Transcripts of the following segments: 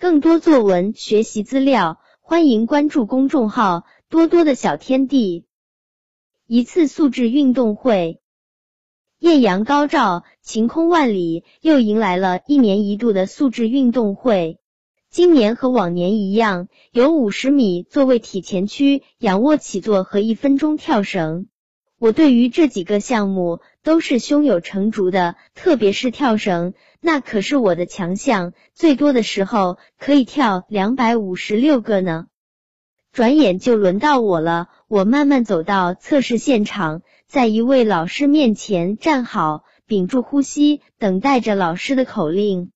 更多作文学习资料，欢迎关注公众号“多多的小天地”。一次素质运动会，艳阳高照，晴空万里，又迎来了一年一度的素质运动会。今年和往年一样，有五十米坐位体前屈、仰卧起坐和一分钟跳绳。我对于这几个项目都是胸有成竹的，特别是跳绳，那可是我的强项，最多的时候可以跳两百五十六个呢。转眼就轮到我了，我慢慢走到测试现场，在一位老师面前站好，屏住呼吸，等待着老师的口令。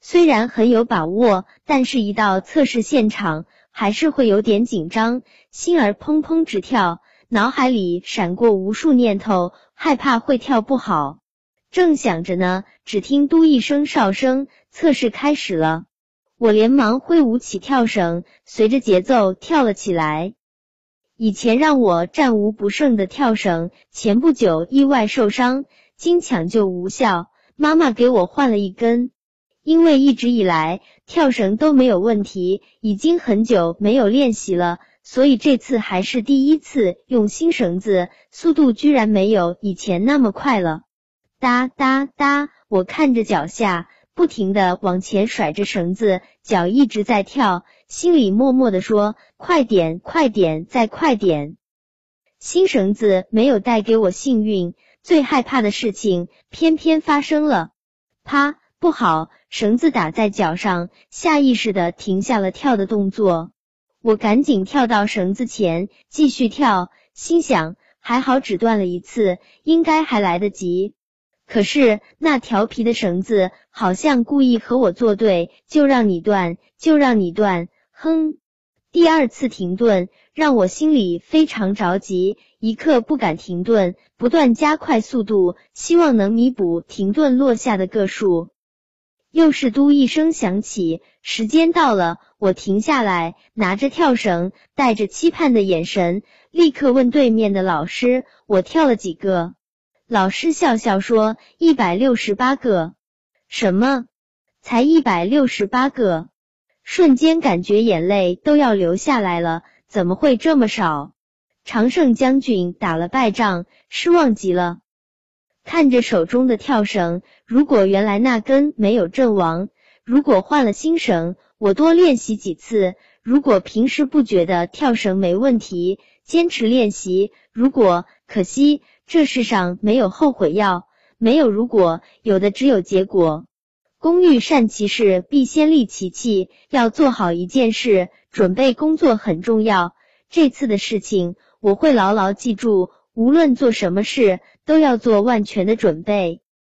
虽然很有把握，但是一到测试现场，还是会有点紧张，心儿砰砰直跳。脑海里闪过无数念头，害怕会跳不好。正想着呢，只听“嘟”一声哨声，测试开始了。我连忙挥舞起跳绳，随着节奏跳了起来。以前让我战无不胜的跳绳，前不久意外受伤，经抢救无效，妈妈给我换了一根。因为一直以来跳绳都没有问题，已经很久没有练习了。所以这次还是第一次用新绳子，速度居然没有以前那么快了。哒哒哒，我看着脚下，不停的往前甩着绳子，脚一直在跳，心里默默的说：快点，快点，再快点。新绳子没有带给我幸运，最害怕的事情偏偏发生了。啪，不好，绳子打在脚上，下意识的停下了跳的动作。我赶紧跳到绳子前，继续跳，心想还好只断了一次，应该还来得及。可是那调皮的绳子好像故意和我作对，就让你断，就让你断。哼！第二次停顿让我心里非常着急，一刻不敢停顿，不断加快速度，希望能弥补停顿落下的个数。又是嘟一声响起，时间到了，我停下来，拿着跳绳，带着期盼的眼神，立刻问对面的老师：“我跳了几个？”老师笑笑说：“一百六十八个。”什么？才一百六十八个？瞬间感觉眼泪都要流下来了，怎么会这么少？常胜将军打了败仗，失望极了。看着手中的跳绳，如果原来那根没有阵亡，如果换了新绳，我多练习几次；如果平时不觉得跳绳没问题，坚持练习；如果可惜，这世上没有后悔药，没有如果，有的只有结果。工欲善其事，必先利其器。要做好一件事，准备工作很重要。这次的事情，我会牢牢记住。无论做什么事，都要做万全的准备。